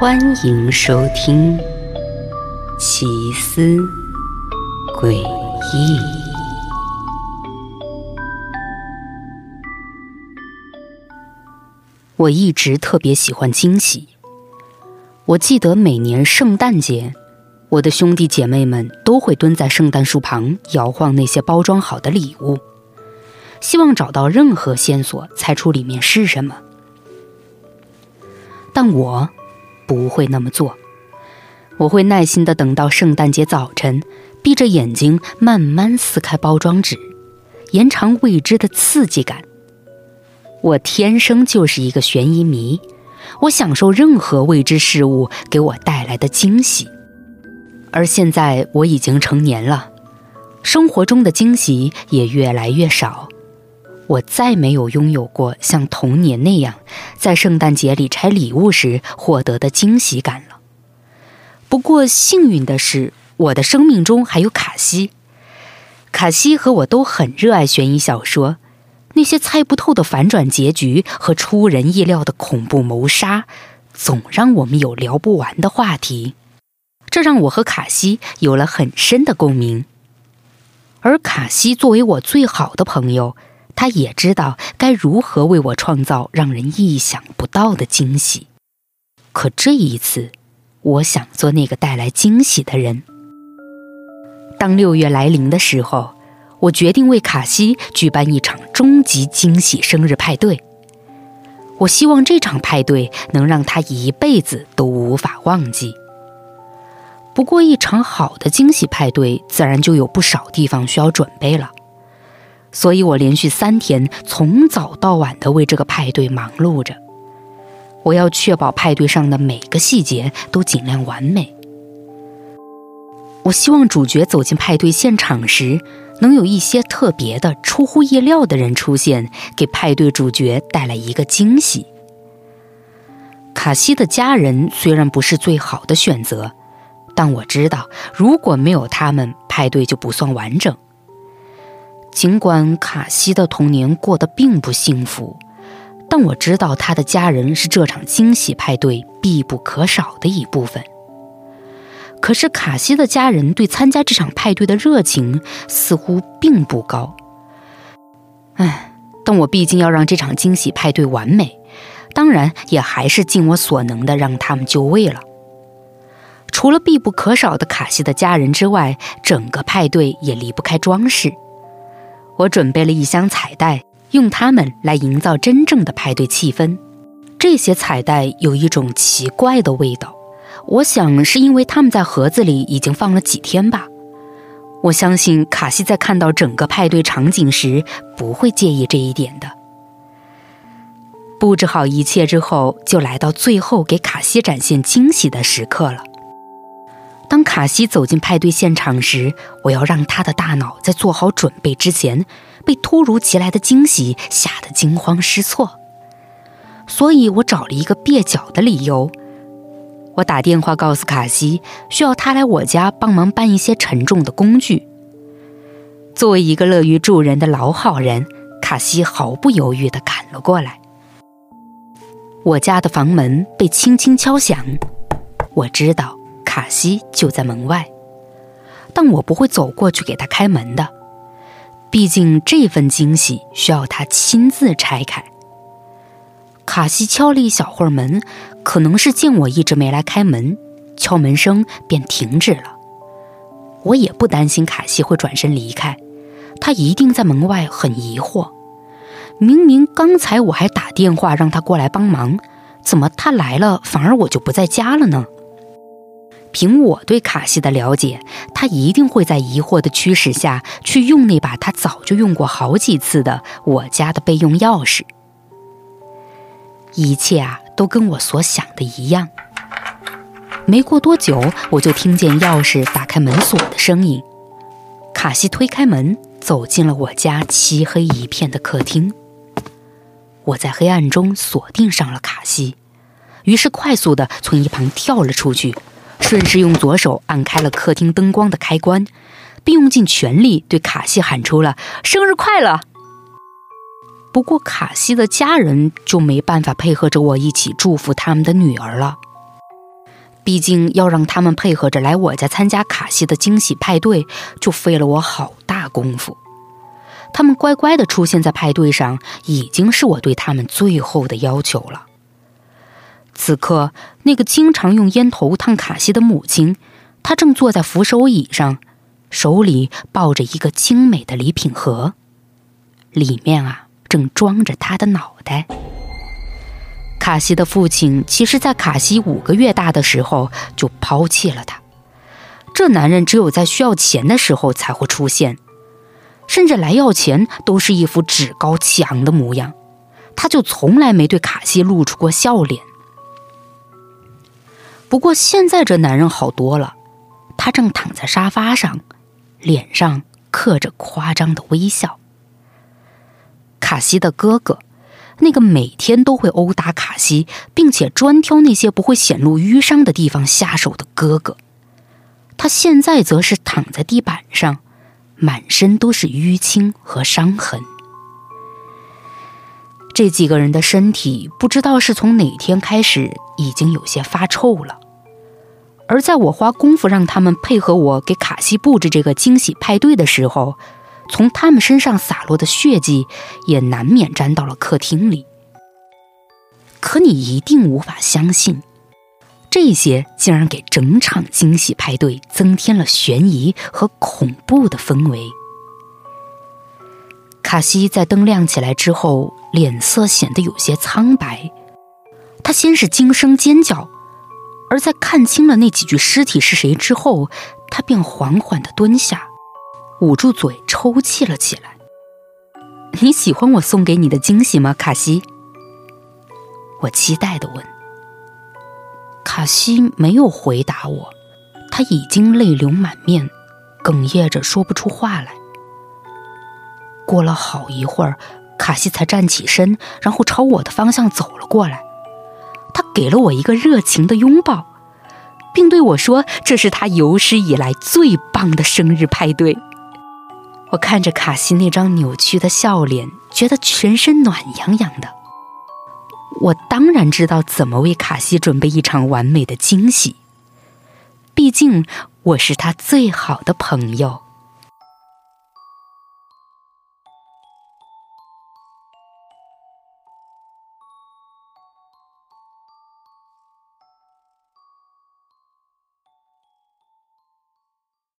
欢迎收听《奇思诡异》。我一直特别喜欢惊喜。我记得每年圣诞节，我的兄弟姐妹们都会蹲在圣诞树旁摇晃那些包装好的礼物，希望找到任何线索，猜出里面是什么。但我。不会那么做，我会耐心的等到圣诞节早晨，闭着眼睛慢慢撕开包装纸，延长未知的刺激感。我天生就是一个悬疑迷，我享受任何未知事物给我带来的惊喜。而现在我已经成年了，生活中的惊喜也越来越少。我再没有拥有过像童年那样，在圣诞节里拆礼物时获得的惊喜感了。不过幸运的是，我的生命中还有卡西。卡西和我都很热爱悬疑小说，那些猜不透的反转结局和出人意料的恐怖谋杀，总让我们有聊不完的话题。这让我和卡西有了很深的共鸣。而卡西作为我最好的朋友。他也知道该如何为我创造让人意想不到的惊喜，可这一次，我想做那个带来惊喜的人。当六月来临的时候，我决定为卡西举办一场终极惊喜生日派对。我希望这场派对能让他一辈子都无法忘记。不过，一场好的惊喜派对自然就有不少地方需要准备了。所以我连续三天从早到晚的为这个派对忙碌着。我要确保派对上的每个细节都尽量完美。我希望主角走进派对现场时，能有一些特别的、出乎意料的人出现，给派对主角带来一个惊喜。卡西的家人虽然不是最好的选择，但我知道如果没有他们，派对就不算完整。尽管卡西的童年过得并不幸福，但我知道他的家人是这场惊喜派对必不可少的一部分。可是卡西的家人对参加这场派对的热情似乎并不高。唉，但我毕竟要让这场惊喜派对完美，当然也还是尽我所能的让他们就位了。除了必不可少的卡西的家人之外，整个派对也离不开装饰。我准备了一箱彩带，用它们来营造真正的派对气氛。这些彩带有一种奇怪的味道，我想是因为它们在盒子里已经放了几天吧。我相信卡西在看到整个派对场景时不会介意这一点的。布置好一切之后，就来到最后给卡西展现惊喜的时刻了。当卡西走进派对现场时，我要让他的大脑在做好准备之前，被突如其来的惊喜吓得惊慌失措。所以我找了一个蹩脚的理由，我打电话告诉卡西，需要他来我家帮忙搬一些沉重的工具。作为一个乐于助人的老好人，卡西毫不犹豫地赶了过来。我家的房门被轻轻敲响，我知道。卡西就在门外，但我不会走过去给他开门的，毕竟这份惊喜需要他亲自拆开。卡西敲了一小会儿门，可能是见我一直没来开门，敲门声便停止了。我也不担心卡西会转身离开，他一定在门外很疑惑。明明刚才我还打电话让他过来帮忙，怎么他来了反而我就不在家了呢？凭我对卡西的了解，他一定会在疑惑的驱使下去用那把他早就用过好几次的我家的备用钥匙。一切啊，都跟我所想的一样。没过多久，我就听见钥匙打开门锁的声音。卡西推开门，走进了我家漆黑一片的客厅。我在黑暗中锁定上了卡西，于是快速的从一旁跳了出去。顺势用左手按开了客厅灯光的开关，并用尽全力对卡西喊出了“生日快乐”。不过卡西的家人就没办法配合着我一起祝福他们的女儿了。毕竟要让他们配合着来我家参加卡西的惊喜派对，就费了我好大功夫。他们乖乖的出现在派对上，已经是我对他们最后的要求了。此刻，那个经常用烟头烫卡西的母亲，她正坐在扶手椅上，手里抱着一个精美的礼品盒，里面啊，正装着他的脑袋。卡西的父亲，其实在卡西五个月大的时候就抛弃了他。这男人只有在需要钱的时候才会出现。甚至来要钱都是一副趾高气昂的模样，他就从来没对卡西露出过笑脸。不过现在这男人好多了，他正躺在沙发上，脸上刻着夸张的微笑。卡西的哥哥，那个每天都会殴打卡西，并且专挑那些不会显露淤伤的地方下手的哥哥，他现在则是躺在地板上。满身都是淤青和伤痕。这几个人的身体不知道是从哪天开始已经有些发臭了，而在我花功夫让他们配合我给卡西布置这个惊喜派对的时候，从他们身上洒落的血迹也难免沾到了客厅里。可你一定无法相信。这些竟然给整场惊喜派对增添了悬疑和恐怖的氛围。卡西在灯亮起来之后，脸色显得有些苍白。他先是惊声尖叫，而在看清了那几具尸体是谁之后，他便缓缓的蹲下，捂住嘴抽泣了起来。你喜欢我送给你的惊喜吗，卡西？我期待的问。卡西没有回答我，他已经泪流满面，哽咽着说不出话来。过了好一会儿，卡西才站起身，然后朝我的方向走了过来。他给了我一个热情的拥抱，并对我说：“这是他有史以来最棒的生日派对。”我看着卡西那张扭曲的笑脸，觉得全身暖洋洋的。我当然知道怎么为卡西准备一场完美的惊喜。毕竟我是他最好的朋友。